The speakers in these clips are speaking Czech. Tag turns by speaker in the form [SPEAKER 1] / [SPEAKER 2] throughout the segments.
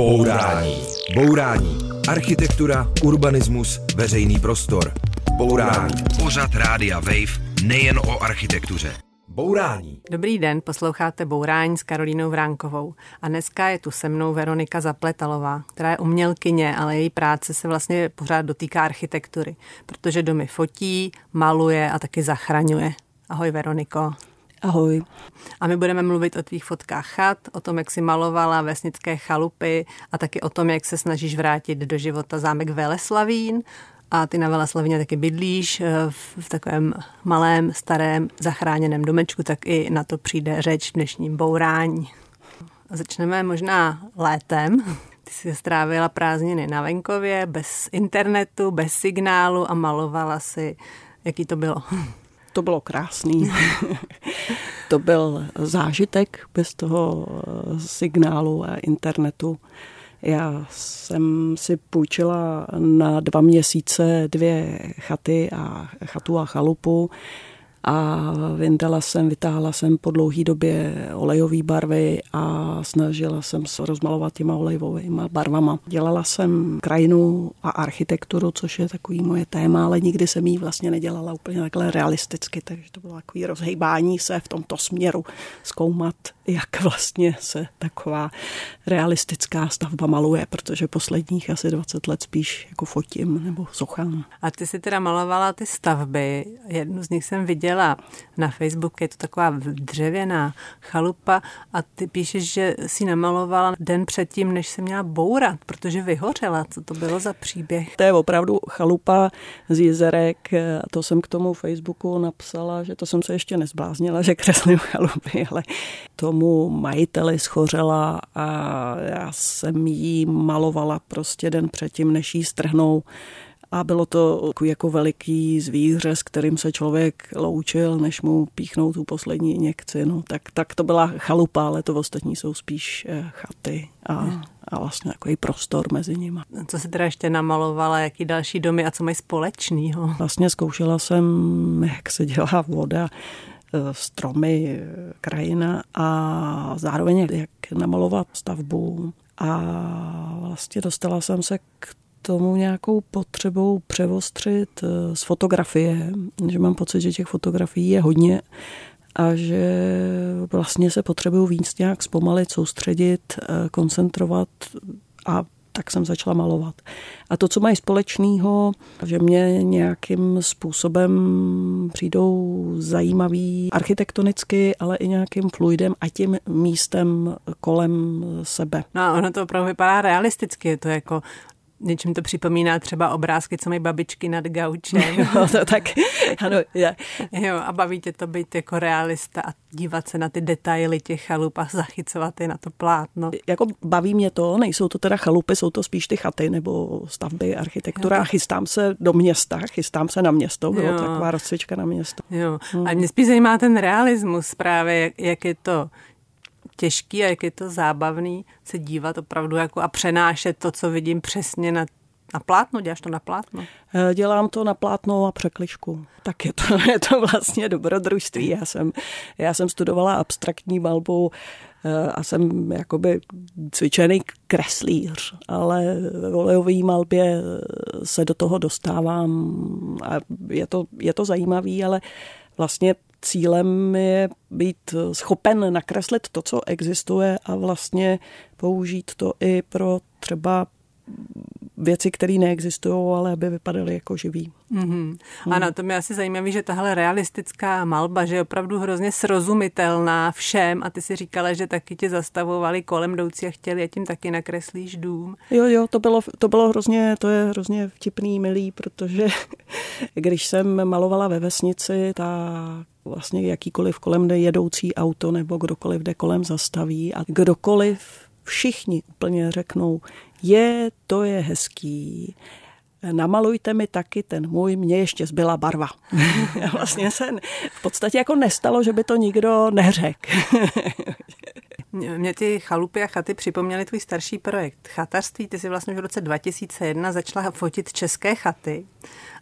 [SPEAKER 1] Bourání. Bourání. Architektura, urbanismus, veřejný prostor. Bourání. Pořad Rádia Wave nejen o architektuře. Bourání.
[SPEAKER 2] Dobrý den, posloucháte Bourání s Karolínou Vránkovou. A dneska je tu se mnou Veronika Zapletalová, která je umělkyně, ale její práce se vlastně pořád dotýká architektury, protože domy fotí, maluje a taky zachraňuje. Ahoj Veroniko.
[SPEAKER 3] Ahoj.
[SPEAKER 2] A my budeme mluvit o tvých fotkách chat, o tom, jak jsi malovala vesnické chalupy a taky o tom, jak se snažíš vrátit do života zámek Veleslavín. A ty na Veleslavíně taky bydlíš eh, v takovém malém, starém, zachráněném domečku, tak i na to přijde řeč v dnešním bourání. Začneme možná létem. Ty jsi strávila prázdniny na venkově, bez internetu, bez signálu a malovala si. Jaký to bylo?
[SPEAKER 3] To bylo krásný. to byl zážitek bez toho signálu a internetu. Já jsem si půjčila na dva měsíce dvě chaty a chatu a chalupu a vyndala jsem, vytáhla jsem po dlouhé době olejové barvy a snažila jsem se rozmalovat těma olejovými barvama. Dělala jsem krajinu a architekturu, což je takový moje téma, ale nikdy jsem ji vlastně nedělala úplně takhle realisticky, takže to bylo takový rozhejbání se v tomto směru, zkoumat, jak vlastně se taková realistická stavba maluje, protože posledních asi 20 let spíš jako fotím nebo sochám.
[SPEAKER 2] A ty si teda malovala ty stavby, jednu z nich jsem viděla viděla na Facebooku, je to taková dřevěná chalupa a ty píšeš, že si namalovala den předtím, než se měla bourat, protože vyhořela. Co to bylo za příběh?
[SPEAKER 3] To je opravdu chalupa z jezerek. To jsem k tomu Facebooku napsala, že to jsem se ještě nezbláznila, že kreslím chalupy, ale tomu majiteli schořela a já jsem jí malovala prostě den předtím, než jí strhnou a bylo to jako veliký zvíře, s kterým se člověk loučil, než mu píchnou tu poslední injekci. No, tak, tak to byla chalupa, ale to ostatní jsou spíš eh, chaty a, hmm. a vlastně takový prostor mezi nimi.
[SPEAKER 2] Co se teda ještě namalovala, jaký další domy a co mají společného?
[SPEAKER 3] Vlastně zkoušela jsem, jak se dělá voda, eh, stromy, krajina a zároveň jak namalovat stavbu. A vlastně dostala jsem se k tomu nějakou potřebou převostřit eh, z fotografie, že mám pocit, že těch fotografií je hodně a že vlastně se potřebuju víc nějak zpomalit, soustředit, eh, koncentrovat a tak jsem začala malovat. A to, co mají společného, že mě nějakým způsobem přijdou zajímavý architektonicky, ale i nějakým fluidem a tím místem kolem sebe.
[SPEAKER 2] No ono to opravdu vypadá realisticky, je to jako Něčím to připomíná třeba obrázky, co mají babičky nad gaučem.
[SPEAKER 3] no, to tak, ano. Je.
[SPEAKER 2] Jo, a baví tě to být jako realista a dívat se na ty detaily těch chalup a zachycovat je na to plátno.
[SPEAKER 3] Jako baví mě to, nejsou to teda chalupy, jsou to spíš ty chaty nebo stavby, architektura. Jo, chystám se do města, chystám se na město, bylo jo. taková rozcvička na město.
[SPEAKER 2] Jo, hmm. a mě spíš zajímá ten realismus právě, jak, jak je to těžký a jak je to zábavný se dívat opravdu jako a přenášet to, co vidím přesně na na plátno? Děláš to na plátno?
[SPEAKER 3] Eh, dělám to na plátno a překlišku. Tak je to, je to vlastně dobrodružství. Já jsem, já jsem studovala abstraktní malbu eh, a jsem jakoby cvičený kreslíř, ale v olejové malbě se do toho dostávám a je to, je to zajímavý, ale vlastně cílem je být schopen nakreslit to, co existuje a vlastně použít to i pro třeba věci, které neexistují, ale aby vypadaly jako živý.
[SPEAKER 2] Mm-hmm. Ano, to mě asi zajímavé, že tahle realistická malba, že je opravdu hrozně srozumitelná všem a ty si říkala, že taky tě zastavovali kolem jdoucí a chtěli, a tím taky nakreslíš dům.
[SPEAKER 3] Jo, jo, to bylo, to bylo hrozně, to je hrozně vtipný, milý, protože když jsem malovala ve vesnici, tak vlastně jakýkoliv kolem jedoucí auto nebo kdokoliv jde kolem zastaví a kdokoliv všichni úplně řeknou, je, to je hezký, namalujte mi taky ten můj, mě ještě zbyla barva. vlastně se v podstatě jako nestalo, že by to nikdo neřekl.
[SPEAKER 2] Mě ty chalupy a chaty připomněly tvůj starší projekt Chatařství. Ty jsi vlastně v roce 2001 začala fotit české chaty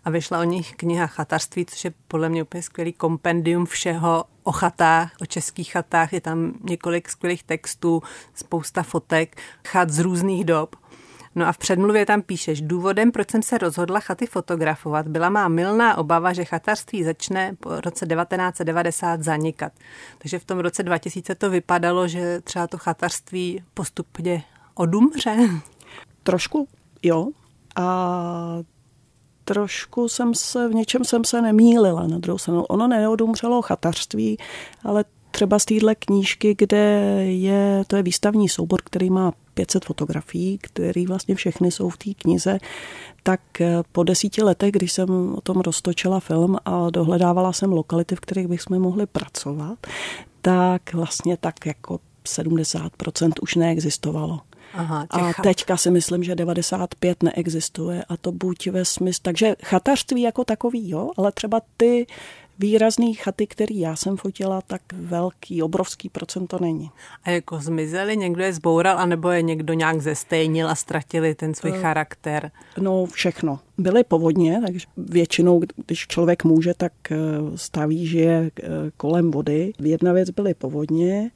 [SPEAKER 2] a vyšla o nich kniha Chatařství, což je podle mě úplně skvělý kompendium všeho o chatách, o českých chatách. Je tam několik skvělých textů, spousta fotek, chat z různých dob. No a v předmluvě tam píšeš, důvodem, proč jsem se rozhodla chaty fotografovat, byla má milná obava, že chatařství začne po roce 1990 zanikat. Takže v tom roce 2000 to vypadalo, že třeba to chatařství postupně odumře.
[SPEAKER 3] Trošku jo. A trošku jsem se, v něčem jsem se nemýlila na druhou stranu. Ono neodumřelo chatařství, ale třeba z téhle knížky, kde je, to je výstavní soubor, který má 500 fotografií, které vlastně všechny jsou v té knize, tak po desíti letech, když jsem o tom roztočila film a dohledávala jsem lokality, v kterých bychom mohli pracovat, tak vlastně tak jako 70% už neexistovalo. Aha, a teďka si myslím, že 95 neexistuje a to buď ve smyslu, takže chatařství jako takový, jo, ale třeba ty výrazný chaty, který já jsem fotila, tak velký, obrovský procento není.
[SPEAKER 2] A jako zmizeli, někdo je zboural, anebo je někdo nějak zestejnil a ztratili ten svůj uh, charakter?
[SPEAKER 3] No všechno. Byly povodně, takže většinou, když člověk může, tak eh, staví, žije eh, kolem vody. Jedna věc byly povodně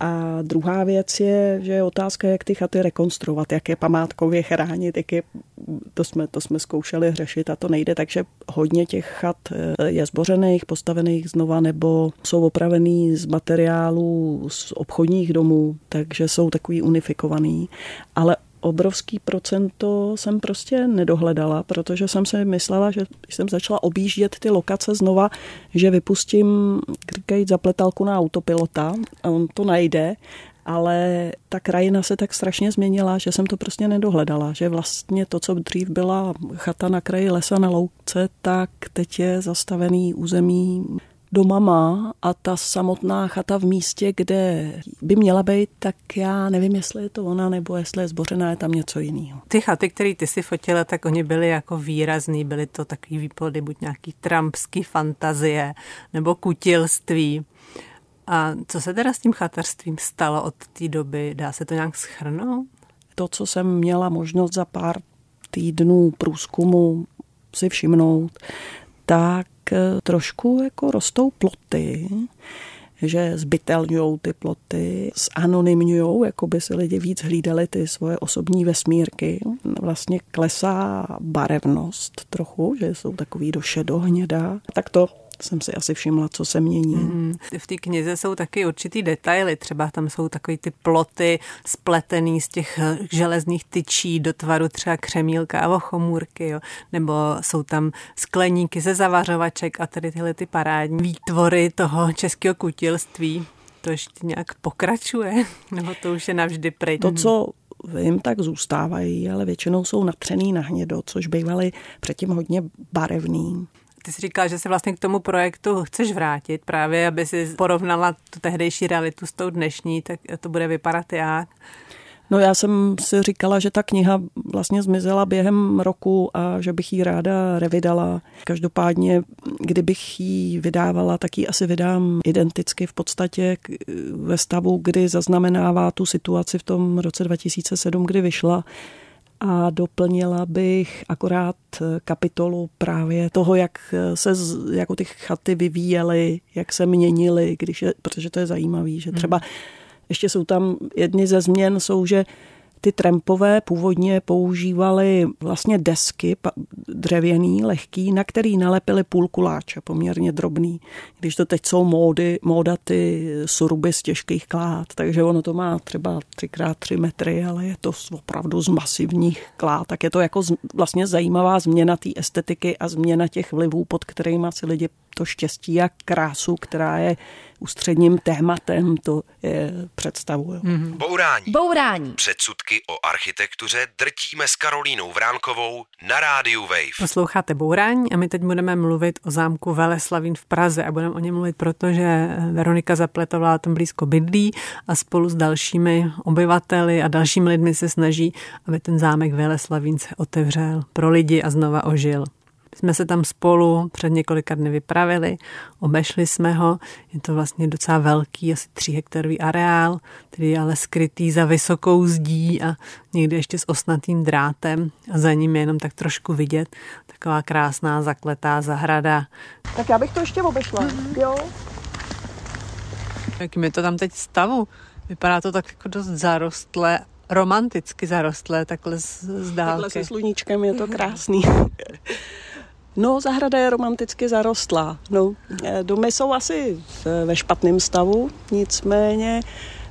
[SPEAKER 3] a druhá věc je, že je otázka, jak ty chaty rekonstruovat, jak je památkově chránit, jak je, to, jsme, to jsme zkoušeli řešit a to nejde, takže hodně těch chat eh, je zbořených, postavených znova nebo jsou opravený z materiálů z obchodních domů, takže jsou takový unifikovaný. Ale obrovský procento jsem prostě nedohledala, protože jsem si myslela, že když jsem začala objíždět ty lokace znova, že vypustím krikejt zapletalku na autopilota. A on to najde, ale ta krajina se tak strašně změnila, že jsem to prostě nedohledala, že vlastně to, co dřív byla chata na kraji lesa na louce, tak teď je zastavený území doma má a ta samotná chata v místě, kde by měla být, tak já nevím, jestli je to ona, nebo jestli je zbořená, je tam něco jiného.
[SPEAKER 2] Ty chaty, které ty si fotila, tak oni byly jako výrazný, byly to takový výplody, buď nějaký trampský fantazie nebo kutilství. A co se teda s tím chatařstvím stalo od té doby? Dá se to nějak schrnout?
[SPEAKER 3] To, co jsem měla možnost za pár týdnů průzkumu si všimnout, tak Eh, trošku jako rostou ploty, že zbytelňují ty ploty, zanonymňují, jako by si lidi víc hlídali ty svoje osobní vesmírky. Vlastně klesá barevnost trochu, že jsou takový do šedohnědá. Tak to jsem si asi všimla, co se mění. Mm,
[SPEAKER 2] v té knize jsou taky určitý detaily, třeba tam jsou takový ty ploty spletený z těch železných tyčí do tvaru třeba křemílka a chomůrky, jo? nebo jsou tam skleníky ze zavařovaček a tady tyhle ty parádní výtvory toho českého kutilství. To ještě nějak pokračuje, nebo to už je navždy pryč?
[SPEAKER 3] To, co vím, tak zůstávají, ale většinou jsou natřený na hnědo, což bývaly předtím hodně barevný.
[SPEAKER 2] Ty jsi říkala, že se vlastně k tomu projektu chceš vrátit právě, aby si porovnala tu tehdejší realitu s tou dnešní, tak to bude vypadat jak?
[SPEAKER 3] No já jsem si říkala, že ta kniha vlastně zmizela během roku a že bych ji ráda revidala. Každopádně, kdybych ji vydávala, tak ji asi vydám identicky v podstatě ve stavu, kdy zaznamenává tu situaci v tom roce 2007, kdy vyšla a doplnila bych akorát kapitolu právě toho, jak se jako ty chaty vyvíjely, jak se měnily, když je, protože to je zajímavé, že třeba ještě jsou tam jedny ze změn, jsou, že ty trampové původně používali vlastně desky dřevěný, lehký, na který nalepili půl kuláče, poměrně drobný. Když to teď jsou módy, móda ty suruby z těžkých klád, takže ono to má třeba 3x3 metry, ale je to opravdu z masivních klád, tak je to jako vlastně zajímavá změna té estetiky a změna těch vlivů, pod kterými si lidi to štěstí a krásu, která je ústředním tématem, to je představuje.
[SPEAKER 1] Mm-hmm. Bourání. Bourání. Předsudky o architektuře drtíme s Karolínou Vránkovou na rádiu Wave.
[SPEAKER 2] Posloucháte Bourání a my teď budeme mluvit o zámku Veleslavín v Praze a budeme o něm mluvit, protože Veronika Zapletová tam blízko bydlí a spolu s dalšími obyvateli a dalšími lidmi se snaží, aby ten zámek Veleslavín se otevřel pro lidi a znova ožil. Jsme se tam spolu před několika dny vypravili, obešli jsme ho. Je to vlastně docela velký, asi tři hektarový areál, který je ale skrytý za vysokou zdí a někdy ještě s osnatým drátem a za ním je jenom tak trošku vidět. Taková krásná zakletá zahrada.
[SPEAKER 3] Tak já bych to ještě obešla, mm-hmm. jo?
[SPEAKER 2] Jakým je to tam teď stavu? Vypadá to tak jako dost zarostlé, romanticky zarostlé, takhle z, z dálky.
[SPEAKER 3] Takhle se sluníčkem je to krásný. No, zahrada je romanticky zarostlá. No, eh, domy jsou asi ve špatném stavu, nicméně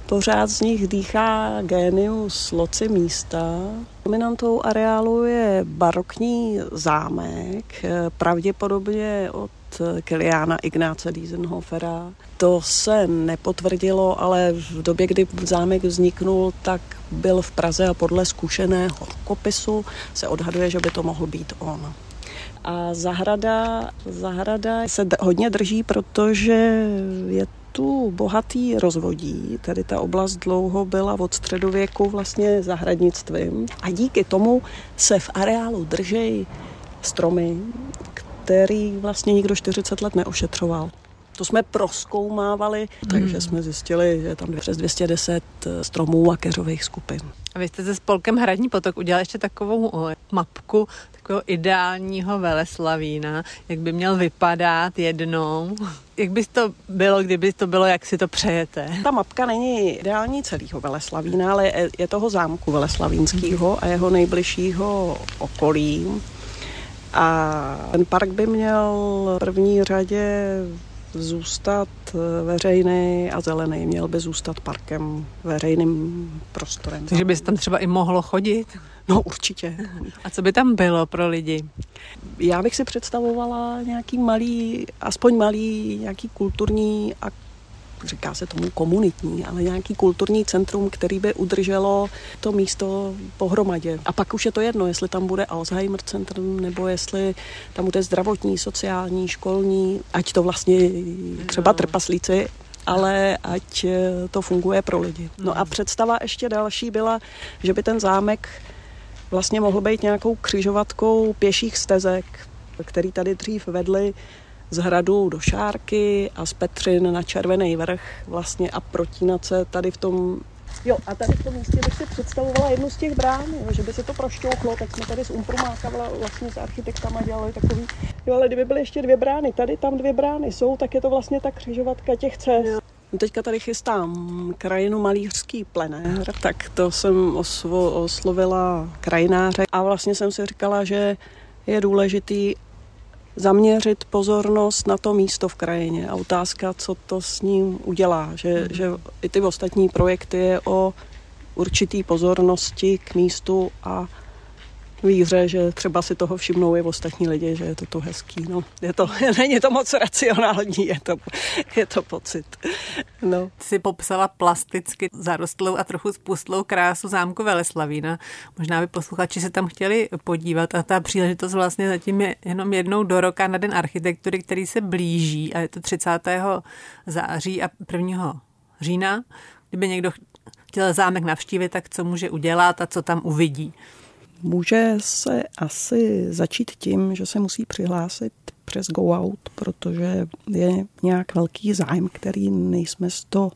[SPEAKER 3] pořád z nich dýchá génius loci místa. Dominantou areálu je barokní zámek, eh, pravděpodobně od Kiliána Ignáce Diesenhofera. To se nepotvrdilo, ale v době, kdy zámek vzniknul, tak byl v Praze a podle zkušeného kopisu se odhaduje, že by to mohl být on. A zahrada, zahrada se hodně drží, protože je tu bohatý rozvodí, tedy ta oblast dlouho byla od středověku vlastně zahradnictvím a díky tomu se v areálu drží stromy, který vlastně nikdo 40 let neošetřoval. To jsme proskoumávali, takže hmm. jsme zjistili, že je tam přes 210 eh, stromů a keřových skupin.
[SPEAKER 2] A vy jste se spolkem Hradní potok udělali ještě takovou mapku takového ideálního Veleslavína, jak by měl vypadat jednou. Jak by to bylo, kdyby to bylo, jak si to přejete?
[SPEAKER 3] Ta mapka není ideální celého Veleslavína, ale je toho zámku Veleslavínského a jeho nejbližšího okolí. A ten park by měl v první řadě zůstat veřejný a zelený. Měl by zůstat parkem, veřejným prostorem.
[SPEAKER 2] Takže by se tam třeba i mohlo chodit?
[SPEAKER 3] No určitě.
[SPEAKER 2] A co by tam bylo pro lidi?
[SPEAKER 3] Já bych si představovala nějaký malý, aspoň malý, nějaký kulturní a říká se tomu komunitní, ale nějaký kulturní centrum, který by udrželo to místo pohromadě. A pak už je to jedno, jestli tam bude Alzheimer centrum, nebo jestli tam bude zdravotní, sociální, školní, ať to vlastně třeba trpaslíci ale ať to funguje pro lidi. No a představa ještě další byla, že by ten zámek vlastně mohl být nějakou křižovatkou pěších stezek, který tady dřív vedly z hradu do Šárky a z Petřin na Červený vrch vlastně a protínat se tady v tom Jo, a tady v tom místě bych si představovala jednu z těch brán, jo, že by se to prošťouchlo, tak jsme tady s Umpromáka vlastně s architektama dělali takový. Jo, ale kdyby byly ještě dvě brány, tady tam dvě brány jsou, tak je to vlastně ta křižovatka těch cest. Jo. Teďka tady chystám krajinu malířský plenér, tak to jsem osvo, oslovila krajináře a vlastně jsem si říkala, že je důležitý, zaměřit pozornost na to místo v krajině a otázka, co to s ním udělá, že, mm. že i ty ostatní projekty je o určitý pozornosti k místu a víře, že třeba si toho všimnou i ostatní lidi, že je to tu hezký. No, je to, není to moc racionální, je to, je to pocit. No.
[SPEAKER 2] Ty jsi popsala plasticky zarostlou a trochu spustlou krásu zámku Veleslavína. Možná by posluchači se tam chtěli podívat a ta příležitost vlastně zatím je jenom jednou do roka na den architektury, který se blíží a je to 30. září a 1. října. Kdyby někdo chtěl zámek navštívit, tak co může udělat a co tam uvidí?
[SPEAKER 3] Může se asi začít tím, že se musí přihlásit přes Go Out, protože je nějak velký zájem, který nejsme z to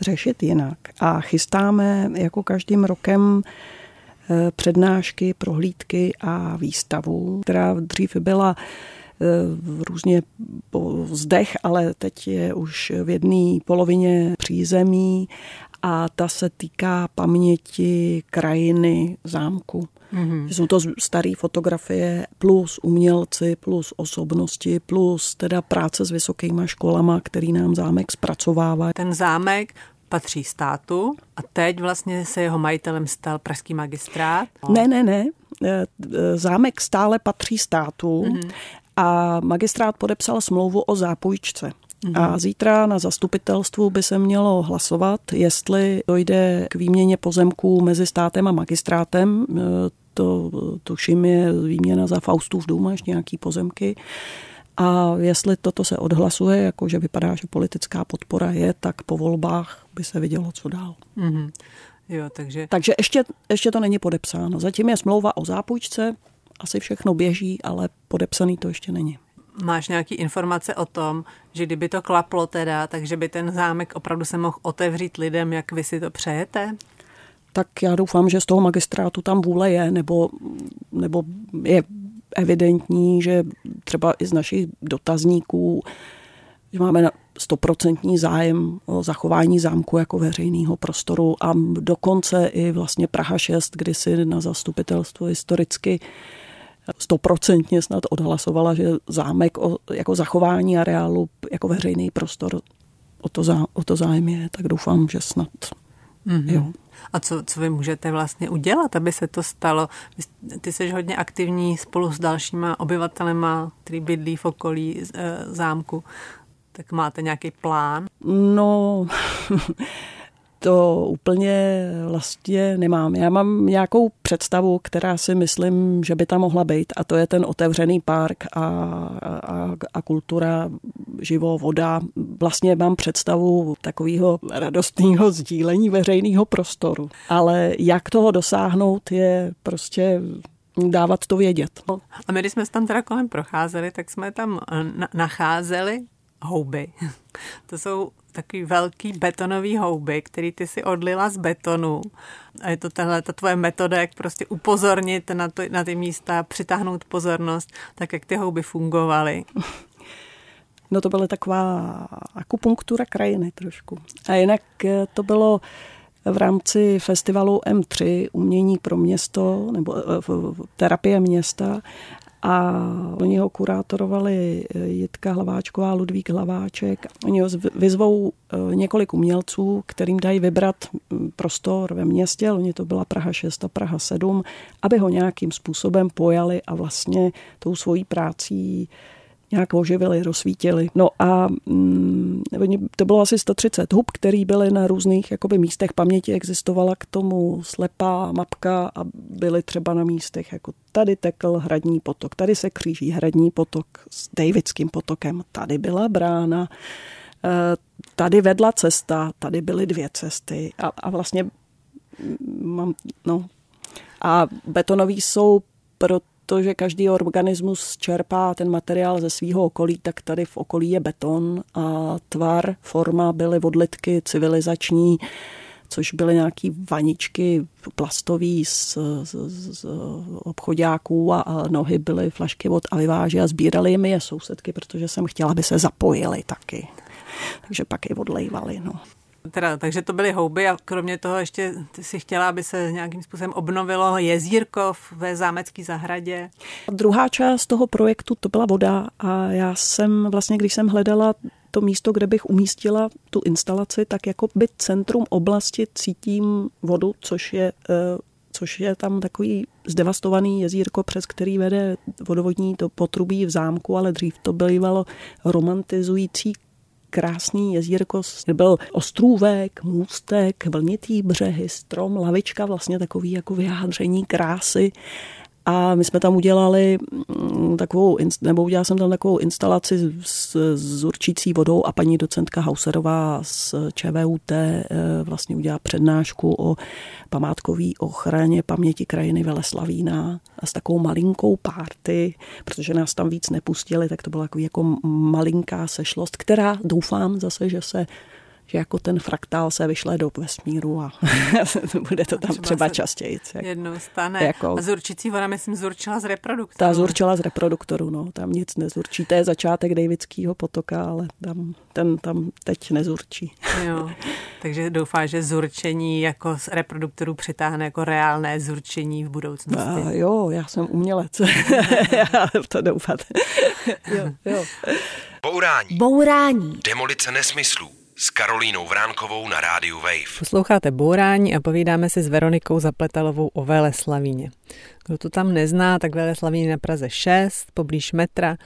[SPEAKER 3] řešit jinak. A chystáme jako každým rokem eh, přednášky, prohlídky a výstavu, která dřív byla eh, různě po zdech, ale teď je už v jedné polovině přízemí a ta se týká paměti krajiny zámku. Mm-hmm. Jsou to staré fotografie plus umělci, plus osobnosti, plus teda práce s vysokýma školama, který nám zámek zpracovává.
[SPEAKER 2] Ten zámek patří státu a teď vlastně se jeho majitelem stal pražský magistrát.
[SPEAKER 3] Ne, ne, ne. E, e, zámek stále patří státu mm-hmm. a magistrát podepsal smlouvu o zápůjčce. A mhm. zítra na zastupitelstvu by se mělo hlasovat, jestli dojde k výměně pozemků mezi státem a magistrátem. To tuším je výměna za Faustův dům, až nějaký pozemky. A jestli toto se odhlasuje, jako že vypadá, že politická podpora je, tak po volbách by se vidělo, co dál. Mm-hmm.
[SPEAKER 2] Jo, takže...
[SPEAKER 3] takže ještě, ještě to není podepsáno. Zatím je smlouva o zápůjčce asi všechno běží, ale podepsaný to ještě není.
[SPEAKER 2] Máš nějaký informace o tom, že kdyby to klaplo teda, takže by ten zámek opravdu se mohl otevřít lidem, jak vy si to přejete?
[SPEAKER 3] Tak já doufám, že z toho magistrátu tam vůle je, nebo, nebo je evidentní, že třeba i z našich dotazníků, že máme stoprocentní zájem o zachování zámku jako veřejného prostoru a dokonce i vlastně Praha 6, kdy si na zastupitelstvo historicky stoprocentně snad odhlasovala, že zámek o, jako zachování areálu jako veřejný prostor o to, zá, o to zájem je, tak doufám, že snad mm-hmm. jo.
[SPEAKER 2] A co, co vy můžete vlastně udělat, aby se to stalo? Ty jsi hodně aktivní spolu s dalšíma obyvatelema, který bydlí v okolí e, zámku. Tak máte nějaký plán?
[SPEAKER 3] No, to úplně vlastně nemám. Já mám nějakou představu, která si myslím, že by tam mohla být a to je ten otevřený park a, a, a kultura, živo, voda. Vlastně mám představu takového radostného sdílení veřejného prostoru. Ale jak toho dosáhnout je prostě dávat to vědět.
[SPEAKER 2] A my, když jsme tam teda kolem procházeli, tak jsme tam nacházeli houby. To jsou takový velký betonový houby, který ty si odlila z betonu. A je to tahle ta tvoje metoda, jak prostě upozornit na, to, na ty místa, přitáhnout pozornost, tak jak ty houby fungovaly.
[SPEAKER 3] No to byla taková akupunktura krajiny trošku. A jinak eh, to bylo v rámci festivalu M3 Umění pro město, nebo eh, terapie města a oni ho kurátorovali eh, Jitka Hlaváčková, Ludvík Hlaváček. Oni ho vyzvou eh, několik umělců, kterým dají vybrat mm, prostor ve městě, oni to byla Praha 6 a Praha 7, aby ho nějakým způsobem pojali a vlastně tou svojí prácí nějak oživili, rozsvítili. No a mm, to bylo asi 130 hub, který byly na různých jakoby, místech paměti. Existovala k tomu slepá mapka a byly třeba na místech jako tady tekl hradní potok, tady se kříží hradní potok s Davidským potokem, tady byla brána, eh, tady vedla cesta, tady byly dvě cesty a, a vlastně mm, mám, no, a betonový jsou pro to, že každý organismus čerpá ten materiál ze svého okolí, tak tady v okolí je beton a tvar, forma byly odlitky civilizační, což byly nějaký vaničky plastový z, z, z obchodáků a, a nohy byly flašky od Aliváže a sbírali mi je sousedky, protože jsem chtěla, aby se zapojili taky. Takže pak je odlejvali. No.
[SPEAKER 2] Teda, takže to byly houby a kromě toho ještě si chtěla, aby se nějakým způsobem obnovilo jezírko ve zámecké zahradě.
[SPEAKER 3] Druhá část toho projektu to byla voda a já jsem vlastně, když jsem hledala to místo, kde bych umístila tu instalaci, tak jako by centrum oblasti cítím vodu, což je eh, což je tam takový zdevastovaný jezírko, přes který vede vodovodní to potrubí v zámku, ale dřív to bývalo romantizující krásný jezírko, byl ostrůvek, můstek, vlnitý břehy, strom, lavička, vlastně takový jako vyjádření krásy a my jsme tam udělali mm, takovou, nebo udělal jsem tam takovou instalaci s, s určící vodou a paní docentka Hauserová z ČVUT eh, vlastně udělala přednášku o památkové ochraně paměti krajiny Veleslavína a s takovou malinkou párty, protože nás tam víc nepustili, tak to byla jako, jako malinká sešlost, která doufám zase, že se že jako ten fraktál se vyšle do vesmíru a bude to tam třeba, třeba častěji.
[SPEAKER 2] Jak, jednou stane. Jako, a zurčící voda, myslím, zurčila z reproduktoru.
[SPEAKER 3] Ta zurčila z reproduktoru, no. Tam nic nezurčí. To je začátek Davidského potoka, ale tam, ten tam teď nezurčí.
[SPEAKER 2] Jo. Takže doufá, že zurčení jako z reproduktorů přitáhne jako reálné zurčení v budoucnosti.
[SPEAKER 3] A jo, já jsem umělec. já to doufat. jo, jo.
[SPEAKER 1] Bourání. Bourání. Demolice nesmyslů s Karolínou Vránkovou na rádiu Wave.
[SPEAKER 2] Posloucháte Bourání a povídáme si s Veronikou Zapletalovou o Veleslavíně. Kdo to tam nezná, tak Veleslavín na Praze 6, poblíž metra.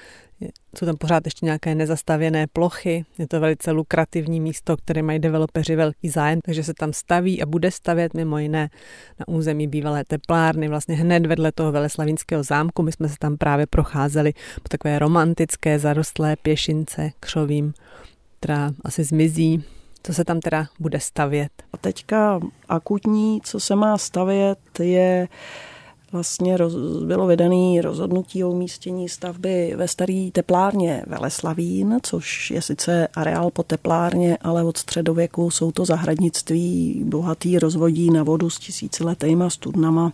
[SPEAKER 2] Jsou tam pořád ještě nějaké nezastavěné plochy. Je to velice lukrativní místo, které mají developeři velký zájem, takže se tam staví a bude stavět mimo jiné na území bývalé teplárny, vlastně hned vedle toho Veleslavínského zámku. My jsme se tam právě procházeli po takové romantické, zarostlé pěšince křovím která asi zmizí. Co se tam teda bude stavět?
[SPEAKER 3] A teďka akutní, co se má stavět, je vlastně roz, bylo vydané rozhodnutí o umístění stavby ve staré teplárně Veleslavín, což je sice areál po teplárně, ale od středověku jsou to zahradnictví, bohatý rozvodí na vodu s tisíciletýma studnama.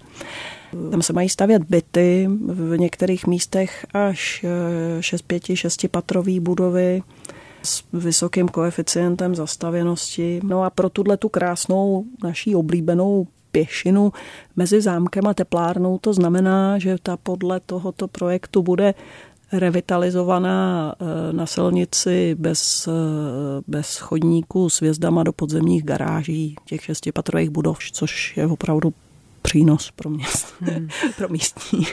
[SPEAKER 3] Tam se mají stavět byty, v některých místech až 6-5, eh, 6 patrový budovy s vysokým koeficientem zastavěnosti. No a pro tuhle tu krásnou naší oblíbenou pěšinu mezi zámkem a teplárnou. To znamená, že ta podle tohoto projektu bude revitalizovaná eh, na silnici bez, eh, bez chodníků s vězdama do podzemních garáží těch šestipatrových budov, což je opravdu přínos pro měst, hmm. pro místní.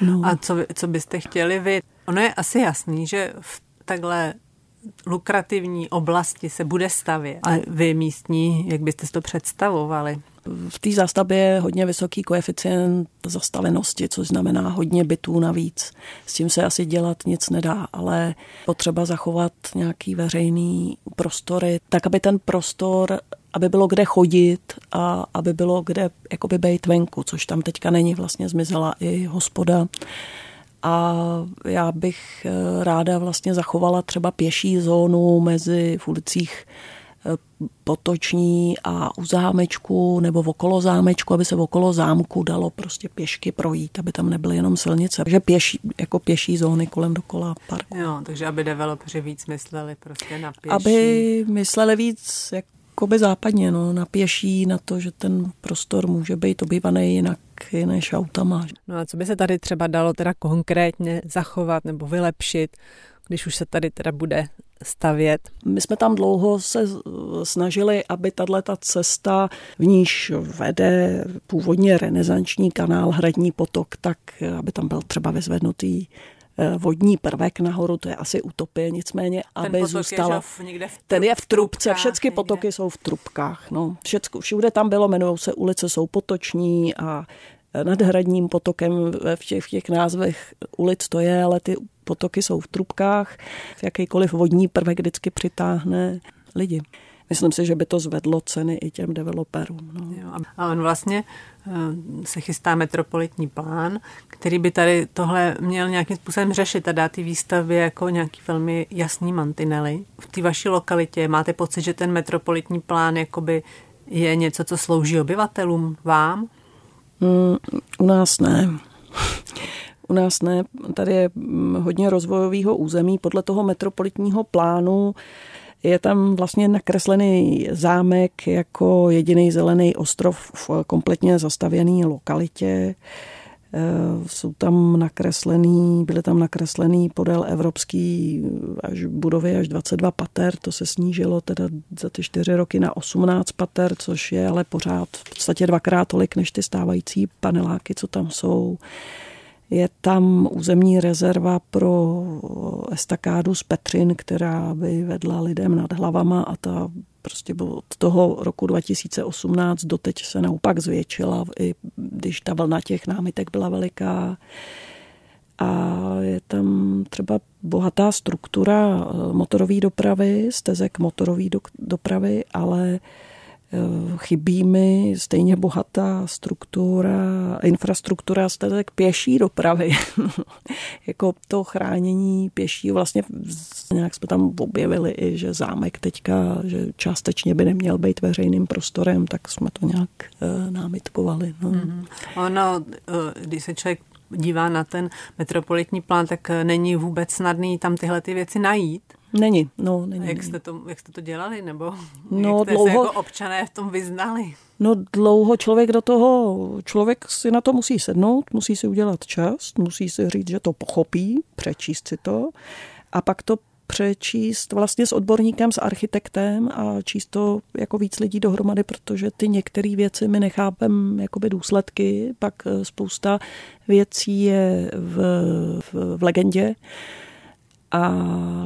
[SPEAKER 2] No. A co, co byste chtěli vy? Ono je asi jasný, že v takhle lukrativní oblasti se bude stavět. A vy místní, jak byste si to představovali?
[SPEAKER 3] V té zástavbě je hodně vysoký koeficient zastavenosti, což znamená hodně bytů navíc. S tím se asi dělat nic nedá, ale potřeba zachovat nějaký veřejný prostory, tak aby ten prostor aby bylo kde chodit a aby bylo kde jakoby bejt venku, což tam teďka není, vlastně zmizela i hospoda a já bych eh, ráda vlastně zachovala třeba pěší zónu mezi v ulicích eh, Potoční a u zámečku nebo v okolo zámečku, aby se v okolo zámku dalo prostě pěšky projít, aby tam nebyly jenom silnice. Takže pěší, jako pěší zóny kolem dokola parku.
[SPEAKER 2] Jo, takže aby developeři víc mysleli prostě na pěší.
[SPEAKER 3] Aby mysleli víc jak jakoby západně, no, na pěší, na to, že ten prostor může být obývaný jinak než autama.
[SPEAKER 2] No a co by se tady třeba dalo teda konkrétně zachovat nebo vylepšit, když už se tady teda bude stavět?
[SPEAKER 3] My jsme tam dlouho se snažili, aby tahle ta cesta, v níž vede původně renesanční kanál Hradní potok, tak aby tam byl třeba vyzvednutý vodní prvek nahoru, to je asi utopie, nicméně, ten aby zůstala. Je, v, někde v ten je v trubce, všechny potoky jsou v trubkách. No. Všecko, všude tam bylo, jmenují se ulice, jsou potoční a nad hradním potokem v těch, v těch názvech ulic to je, ale ty potoky jsou v trubkách. Jakýkoliv vodní prvek vždycky přitáhne lidi myslím si, že by to zvedlo ceny i těm developerům. No.
[SPEAKER 2] Jo, a on vlastně eh, se chystá metropolitní plán, který by tady tohle měl nějakým způsobem řešit a dát ty výstavby jako nějaký velmi jasný mantinely. V té vaší lokalitě máte pocit, že ten metropolitní plán jakoby je něco, co slouží obyvatelům, vám?
[SPEAKER 3] Mm, u nás ne. U nás ne. Tady je hodně rozvojového území. Podle toho metropolitního plánu je tam vlastně nakreslený zámek jako jediný zelený ostrov v kompletně zastavěné lokalitě. Eh, jsou tam nakreslený, byly tam nakreslený podél evropský až budovy až 22 pater, to se snížilo teda za ty čtyři roky na 18 pater, což je ale pořád v podstatě dvakrát tolik než ty stávající paneláky, co tam jsou. Je tam územní rezerva pro estakádu z Petřin, která by vedla lidem nad hlavama a ta prostě od toho roku 2018 doteď se naopak zvětšila, i když ta vlna těch námitek byla veliká. A je tam třeba bohatá struktura motorové dopravy, stezek motorové dopravy, ale chybí mi stejně bohatá struktura, infrastruktura statek pěší dopravy. jako to chránění pěší, vlastně nějak jsme tam objevili i, že zámek teďka, že částečně by neměl být veřejným prostorem, tak jsme to nějak uh, námitkovali. No. Mm-hmm.
[SPEAKER 2] Ono, uh, když se člověk dívá na ten metropolitní plán, tak není vůbec snadný tam tyhle ty věci najít.
[SPEAKER 3] Není, no, není.
[SPEAKER 2] Jak jste to, jak jste to dělali, nebo no, jak jste dlouho, se jako občané v tom vyznali?
[SPEAKER 3] No dlouho člověk do toho, člověk si na to musí sednout, musí si udělat čas, musí si říct, že to pochopí, přečíst si to a pak to přečíst vlastně s odborníkem, s architektem a číst to jako víc lidí dohromady, protože ty některé věci my nechápem jakoby důsledky, pak spousta věcí je v, v, v legendě, a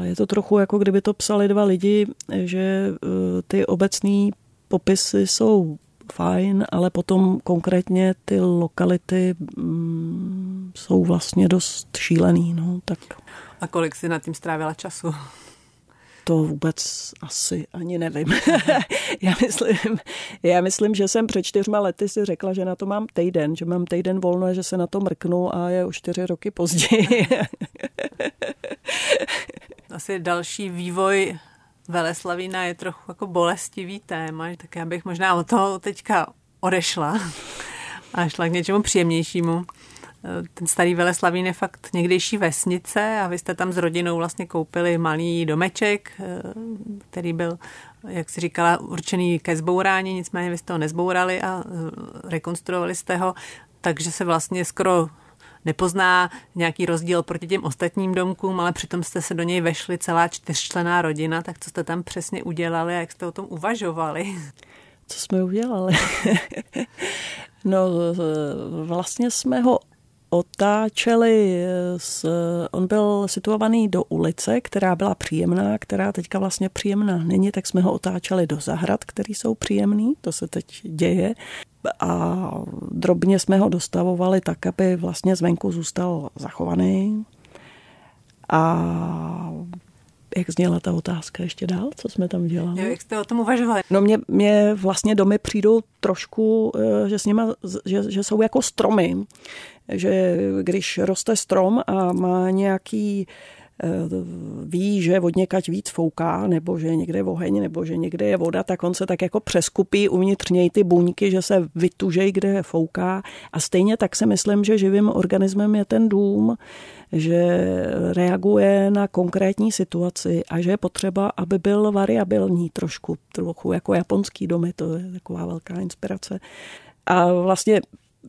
[SPEAKER 3] je to trochu jako kdyby to psali dva lidi, že eh, ty obecné popisy jsou fajn, ale potom konkrétně ty lokality mm, jsou vlastně dost šílený. No, tak.
[SPEAKER 2] A kolik si nad tím strávila času?
[SPEAKER 3] To vůbec asi ani nevím. já, myslím, já myslím, že jsem před čtyřma lety si řekla, že na to mám týden, že mám týden volno a že se na to mrknu a je už čtyři roky později.
[SPEAKER 2] asi další vývoj Veleslavína je trochu jako bolestivý téma, tak já bych možná o toho teďka odešla a šla k něčemu příjemnějšímu. Ten starý Veleslavín je fakt někdejší vesnice a vy jste tam s rodinou vlastně koupili malý domeček, který byl, jak si říkala, určený ke zbourání, nicméně vy jste ho nezbourali a rekonstruovali jste ho, takže se vlastně skoro nepozná nějaký rozdíl proti těm ostatním domkům, ale přitom jste se do něj vešli celá čtyřčlená rodina, tak co jste tam přesně udělali a jak jste o tom uvažovali?
[SPEAKER 3] Co jsme udělali? no vlastně jsme ho otáčeli, s, on byl situovaný do ulice, která byla příjemná, která teďka vlastně příjemná není, tak jsme ho otáčeli do zahrad, které jsou příjemný, to se teď děje a drobně jsme ho dostavovali tak, aby vlastně zvenku zůstal zachovaný. A jak zněla ta otázka ještě dál, co jsme tam dělali?
[SPEAKER 2] Jo, jak jste o tom uvažovali?
[SPEAKER 3] No mě, mě vlastně domy přijdou trošku, eh, že s nima, že, že jsou jako stromy. Že když roste strom a má nějaký ví, že od někať víc fouká, nebo že někde je oheň, nebo že někde je voda, tak on se tak jako přeskupí uvnitř něj ty buňky, že se vytužej, kde fouká. A stejně tak si myslím, že živým organismem je ten dům, že reaguje na konkrétní situaci a že je potřeba, aby byl variabilní trošku, trochu jako japonský domy, to je taková velká inspirace. A vlastně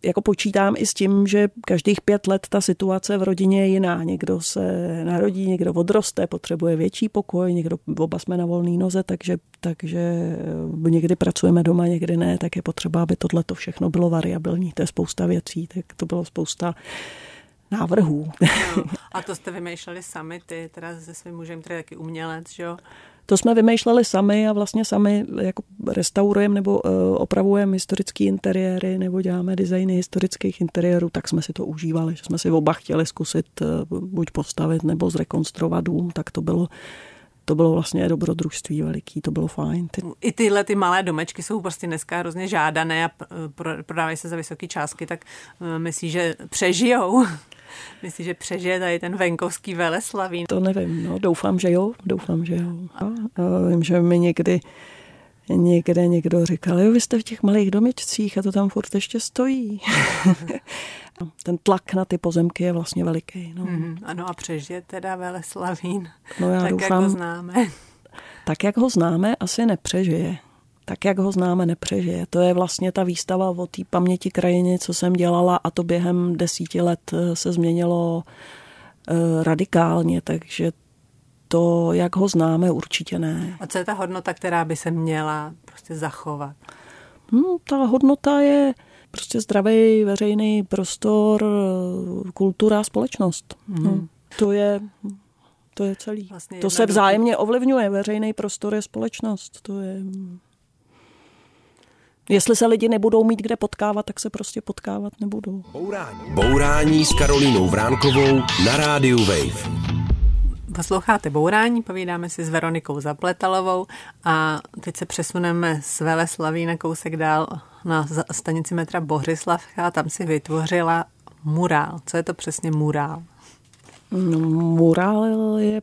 [SPEAKER 3] jako počítám i s tím, že každých pět let ta situace v rodině je jiná. Někdo se narodí, někdo odroste, potřebuje větší pokoj, někdo, oba jsme na volné noze, takže, takže eh, někdy pracujeme doma, někdy ne, tak je potřeba, aby tohle to všechno bylo variabilní. To je spousta věcí, tak to bylo spousta návrhů.
[SPEAKER 2] No, a to jste vymýšleli sami, ty teda se svým mužem, který je taky umělec, že jo?
[SPEAKER 3] To jsme vymýšleli sami a vlastně sami jako restaurujeme nebo uh, opravujeme historické interiéry nebo děláme designy historických interiérů, tak jsme si to užívali, že jsme si oba chtěli zkusit uh, buď postavit nebo zrekonstruovat dům, tak to bylo to bylo vlastně dobrodružství veliký, to bylo fajn.
[SPEAKER 2] Ty... I tyhle ty malé domečky jsou prostě dneska hrozně žádané a prodávají se za vysoké částky, tak myslí, že přežijou. Myslíš, že přežije tady ten venkovský veleslavín?
[SPEAKER 3] To nevím, no, doufám, že jo, doufám, že jo. A, a vím, že mi někdy někde někdo říkal, jo, vy jste v těch malých domičcích a to tam furt ještě stojí. Ten tlak na ty pozemky je vlastně veliký. No. Mm,
[SPEAKER 2] ano a přežije teda Veleslavín, no já tak doufám, jak ho známe.
[SPEAKER 3] Tak jak ho známe, asi nepřežije tak jak ho známe, nepřežije. To je vlastně ta výstava o té paměti krajiny, co jsem dělala a to během desíti let eh, se změnilo eh, radikálně, takže to, jak ho známe, určitě ne.
[SPEAKER 2] A co je ta hodnota, která by se měla prostě zachovat?
[SPEAKER 3] Hmm, ta hodnota je prostě zdravý veřejný prostor, kultura, společnost. Hmm. No, to je to je celý. Vlastně to se vzájemně ovlivňuje. Veřejný prostor je společnost. To je Jestli se lidi nebudou mít kde potkávat, tak se prostě potkávat nebudou.
[SPEAKER 1] Bourání, Bourání s Karolínou Vránkovou na rádiu Wave.
[SPEAKER 2] Posloucháte Bourání, povídáme si s Veronikou Zapletalovou a teď se přesuneme z Veleslaví na kousek dál na stanici metra Bohřislavka a tam si vytvořila murál. Co je to přesně murál?
[SPEAKER 3] No, murál je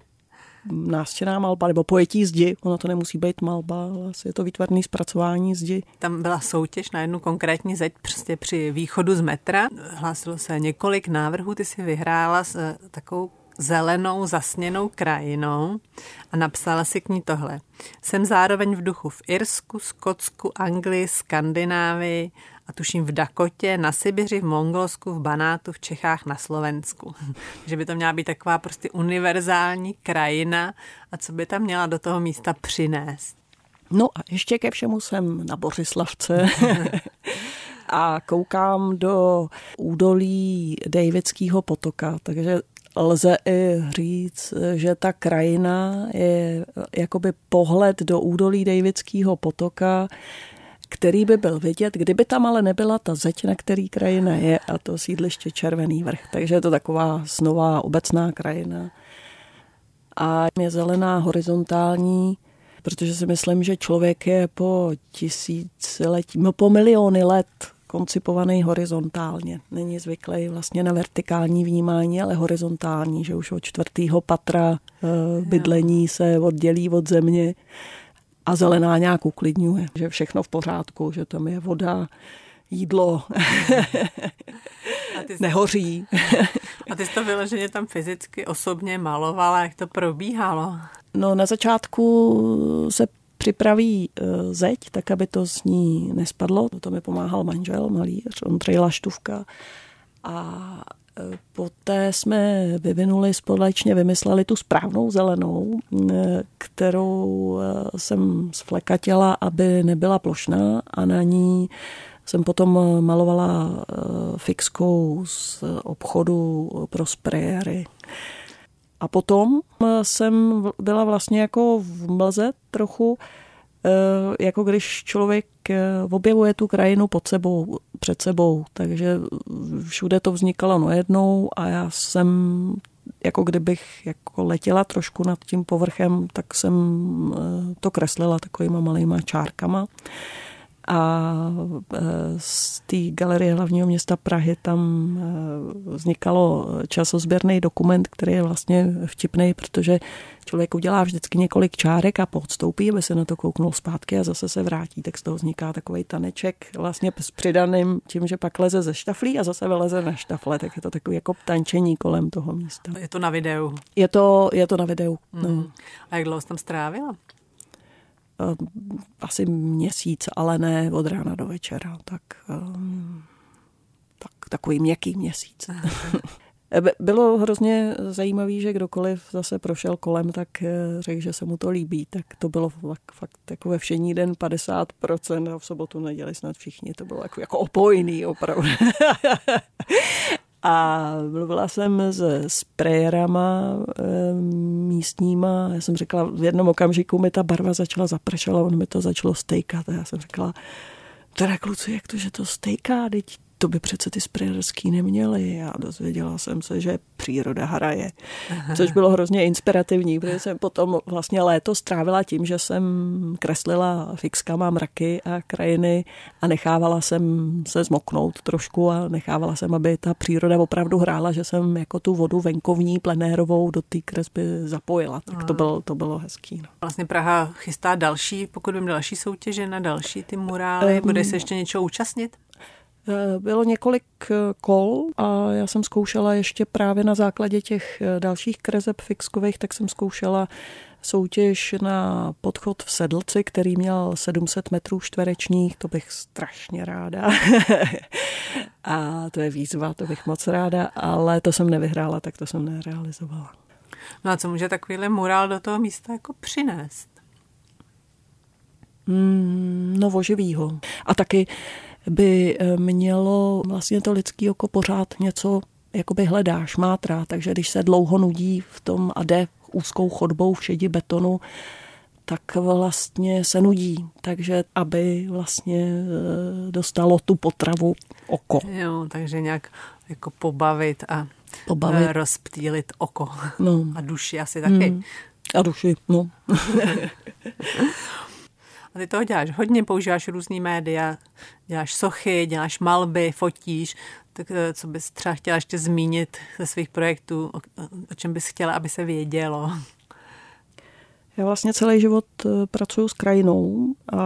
[SPEAKER 3] nástěná malba nebo pojetí zdi. Ono to nemusí být malba, ale je to výtvarné zpracování zdi.
[SPEAKER 2] Tam byla soutěž na jednu konkrétní zeď prostě při východu z metra. Hlásilo se několik návrhů, ty si vyhrála s eh, takovou zelenou zasněnou krajinou a napsala si k ní tohle. Jsem zároveň v duchu v Irsku, Skotsku, Anglii, Skandinávii a tuším v Dakotě, na Sibiři, v Mongolsku, v Banátu, v Čechách, na Slovensku. že by to měla být taková prostě univerzální krajina a co by tam měla do toho místa přinést.
[SPEAKER 3] No a ještě ke všemu jsem na Bořislavce a koukám do údolí Davidského potoka, takže lze i říct, že ta krajina je jakoby pohled do údolí Davidského potoka, který by byl vidět, kdyby tam ale nebyla ta zeď, na který krajina je a to sídliště Červený vrch. Takže je to taková snová obecná krajina. a je zelená horizontální, protože si myslím, že člověk je po tisíciletí, no po miliony let koncipovaný horizontálně. Není zvyklý vlastně na vertikální vnímání, ale horizontální, že už od čtvrtého patra e, bydlení se oddělí od země a zelená nějak uklidňuje, že všechno v pořádku, že tam je voda, jídlo, a ty jsi... nehoří.
[SPEAKER 2] a ty jsi to vyloženě tam fyzicky osobně malovala, jak to probíhalo?
[SPEAKER 3] No na začátku se připraví e, zeď, tak aby to z ní nespadlo. To mi pomáhal manžel, malíř, Ondřej Laštůvka. A poté jsme vyvinuli společně, vymysleli tu správnou zelenou, e, kterou jsem sflekatila, aby nebyla plošná a na ní jsem potom malovala fixkou z obchodu pro sprejery. A potom jsem byla vlastně jako v mlze trochu, eh, jako když člověk eh, objevuje tu krajinu pod sebou, před sebou. Takže všude to vznikalo najednou a já jsem jako kdybych jako letěla trošku nad tím povrchem, tak jsem eh, to kreslila takovýma malýma čárkama a e, z té galerie hlavního města Prahy tam e, vznikalo časozběrný dokument, který je vlastně vtipný, protože člověk udělá vždycky několik čárek a podstoupí, aby se na to kouknul zpátky a zase se vrátí, tak z toho vzniká takový taneček vlastně s přidaným tím, že pak leze ze štaflí a zase vyleze na štafle, tak je to takový jako tančení kolem toho místa.
[SPEAKER 2] Je to na videu?
[SPEAKER 3] Je to, je to na videu. Mm. No.
[SPEAKER 2] A jak dlouho jsi tam strávila?
[SPEAKER 3] Eh, asi měsíc, ale ne od rána do večera, tak, eh, tak takový měkký měsíc. Bylo hrozně zajímavé, že kdokoliv zase prošel kolem, tak eh, řekl, že se mu to líbí. Tak to bylo fakt, fakt jako ve všení den 50% a v sobotu neděli snad všichni. To bylo jako, jako opojný opravdu. A mluvila jsem s sprayerama e, místníma. Já jsem řekla, v jednom okamžiku mi ta barva začala zapršet, on mi to začalo stejkat. A já jsem řekla, teda kluci, jak to, že to stejká, teď to by přece ty sprayerský neměli. A dozvěděla jsem se, že příroda hraje. Což bylo hrozně inspirativní, protože jsem potom vlastně léto strávila tím, že jsem kreslila fixkama mraky a krajiny a nechávala jsem se zmoknout trošku a nechávala jsem, aby ta příroda opravdu hrála, že jsem jako tu vodu venkovní, plenérovou do té kresby zapojila. Tak to bylo, to bylo hezký. No.
[SPEAKER 2] Vlastně Praha chystá další, pokud bym další soutěže na další ty murály. Bude se ještě něčeho účastnit?
[SPEAKER 3] Eh, bylo několik eh, kol a já jsem zkoušela ještě právě na základě těch eh, dalších krezeb fixkových, tak jsem zkoušela soutěž na podchod v Sedlci, který měl 700 metrů čtverečních, to bych strašně ráda. a to je výzva, to bych moc ráda, ale to jsem nevyhrála, tak to jsem nerealizovala.
[SPEAKER 2] No a co může takovýhle murál do toho místa jako přinést?
[SPEAKER 3] Mm, no, oživýho. A taky by eh, mělo vlastně to lidský oko pořád něco jakoby hledáš, mátrá, takže když se dlouho nudí v tom a jde úzkou chodbou v šedi betonu, tak vlastně se nudí. Takže aby vlastně eh, dostalo tu potravu oko.
[SPEAKER 2] Jo, takže nějak jako pobavit a pobavit. rozptýlit oko. No. A duši asi taky. Mm.
[SPEAKER 3] A duši, no.
[SPEAKER 2] A ty toho děláš hodně, používáš různý média, děláš sochy, děláš malby, fotíš, tak eh, co bys třeba chtěla ještě zmínit ze svých projektů, o, o čem bys chtěla, aby se vědělo?
[SPEAKER 3] Já vlastně celý život eh, pracuji s krajinou a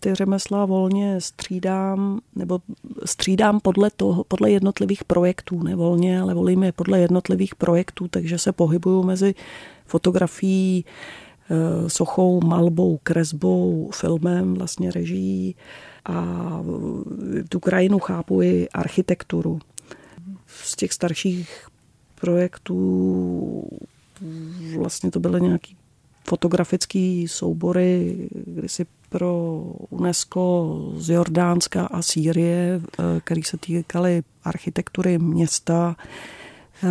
[SPEAKER 3] ty řemesla volně střídám, nebo střídám podle, toho, podle jednotlivých projektů, ne volně, ale volím je podle jednotlivých projektů, takže se pohybuju mezi fotografií, sochou, malbou, kresbou, filmem, vlastně režií a tu krajinu chápu i architekturu. Z těch starších projektů vlastně to byly nějaký fotografický soubory, kdysi pro UNESCO z Jordánska a Sýrie, eh, který se týkaly architektury města.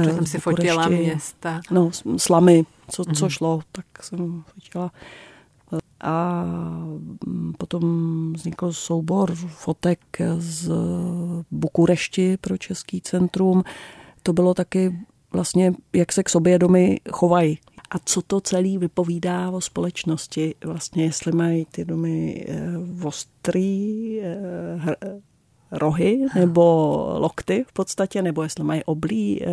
[SPEAKER 2] Že jsem si fotila města.
[SPEAKER 3] No, slamy, co, co mm-hmm. šlo, tak jsem fotila. A potom vznikl soubor fotek z Bukurešti pro Český centrum. To bylo taky vlastně, jak se k sobě domy chovají. a co to celý vypovídá o společnosti. Vlastně jestli mají ty domy eh, ostrý, eh, rohy nebo lokty v podstatě, nebo jestli mají oblí, eh,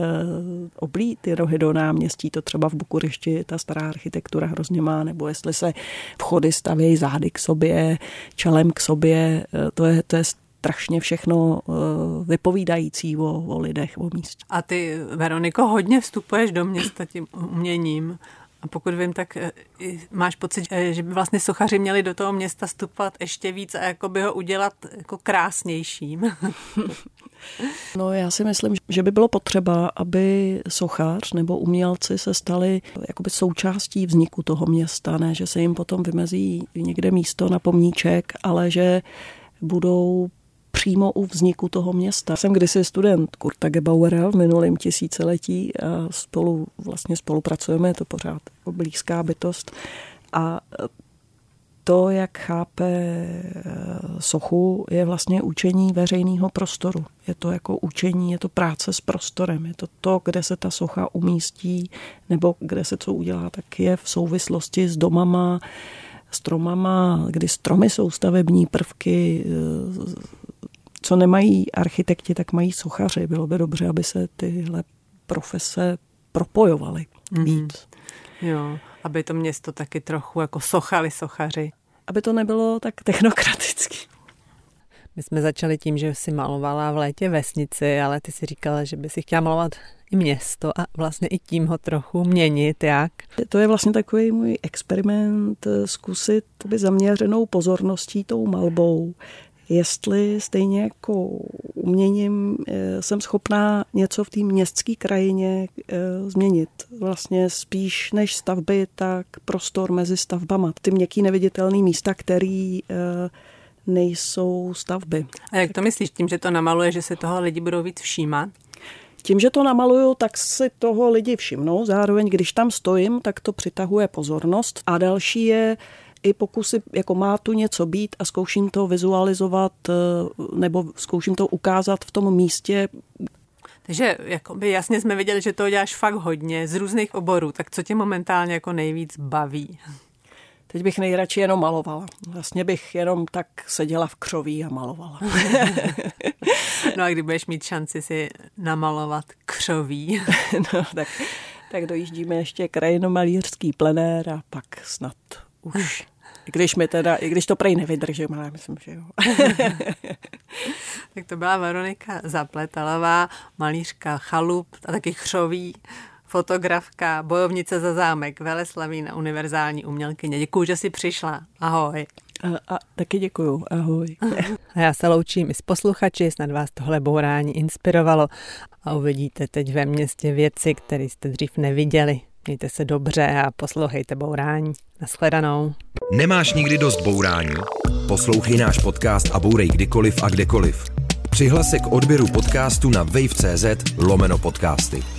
[SPEAKER 3] oblí ty rohy do náměstí, to třeba v Bukurešti ta stará architektura hrozně má, nebo jestli se vchody stavějí zády k sobě, čelem k sobě, eh, to je, to je strašně všechno eh, vypovídající o, o lidech, o místě.
[SPEAKER 2] A ty, Veroniko, hodně vstupuješ do města tím uměním. A pokud vím, tak eh, máš pocit, eh, že by vlastně sochaři měli do toho města stupovat ještě víc a jako by ho udělat jako krásnějším.
[SPEAKER 3] No já si myslím, že by bylo potřeba, aby sochař nebo umělci se stali jakoby součástí vzniku toho města, ne, že se jim potom vymezí někde místo na pomníček, ale že budou přímo u vzniku toho města. Jsem kdysi student Kurta Gebauera v minulém tisíciletí a spolu vlastně spolupracujeme, je to pořád jako blízká bytost. A to, jak chápe eh, sochu, je vlastně učení veřejného prostoru. Je to jako učení, je to práce s prostorem, je to to, kde se ta socha umístí, nebo kde se co udělá, tak je v souvislosti s domama, stromama, kdy stromy jsou stavební prvky, eh, co nemají architekti, tak mají sochaři. Bylo by dobře, aby se tyhle profese propojovaly mm-hmm. víc.
[SPEAKER 2] Jo, aby to město taky trochu jako sochali sochaři.
[SPEAKER 3] Aby to nebylo tak technokraticky.
[SPEAKER 2] My jsme začali tím, že si malovala v létě vesnici, ale ty si říkala, že by si chtěla malovat i město a vlastně i tím ho trochu měnit, jak?
[SPEAKER 3] To je vlastně takový můj experiment, zkusit by zaměřenou pozorností tou malbou jestli stejně jako uměním eh, jsem schopná něco v té městské krajině eh, změnit. Vlastně spíš než stavby, tak prostor mezi stavbama. Ty měkký neviditelné místa, který eh, nejsou stavby.
[SPEAKER 2] A jak to myslíš tím, že to namaluje, že se toho lidi budou víc všímat?
[SPEAKER 3] Tím, že to namaluju, tak si toho lidi všimnou. Zároveň, když tam stojím, tak to přitahuje pozornost. A další je, i pokusy, jako má tu něco být a zkouším to vizualizovat eh, nebo zkouším to ukázat v tom místě.
[SPEAKER 2] Takže jakoby jasně jsme viděli, že to děláš fakt hodně z různých oborů. Tak co tě momentálně jako nejvíc baví?
[SPEAKER 3] Teď bych nejradši jenom malovala. Vlastně bych jenom tak seděla v křoví a malovala.
[SPEAKER 2] no a kdy budeš mít šanci si namalovat křoví?
[SPEAKER 3] no, tak, tak dojíždíme ještě krajinomalířský plenér a pak snad už i když mi teda, i když to prej nevydržím, ale myslím, že jo.
[SPEAKER 2] tak to byla Veronika Zapletalová, malířka chalup a taky chřoví, fotografka, bojovnice za zámek, na univerzální umělkyně. Děkuji, že jsi přišla. Ahoj.
[SPEAKER 3] A, a taky děkuju. Ahoj.
[SPEAKER 2] A já se loučím i s posluchači, snad vás tohle bourání inspirovalo a uvidíte teď ve městě věci, které jste dřív neviděli. Mějte se dobře a poslouchejte bourání. Naschledanou.
[SPEAKER 1] Nemáš nikdy dost bourání? Poslouchej náš podcast a bourej kdykoliv a kdekoliv. Přihlas se k odběru podcastu na wave.cz lomeno podcasty.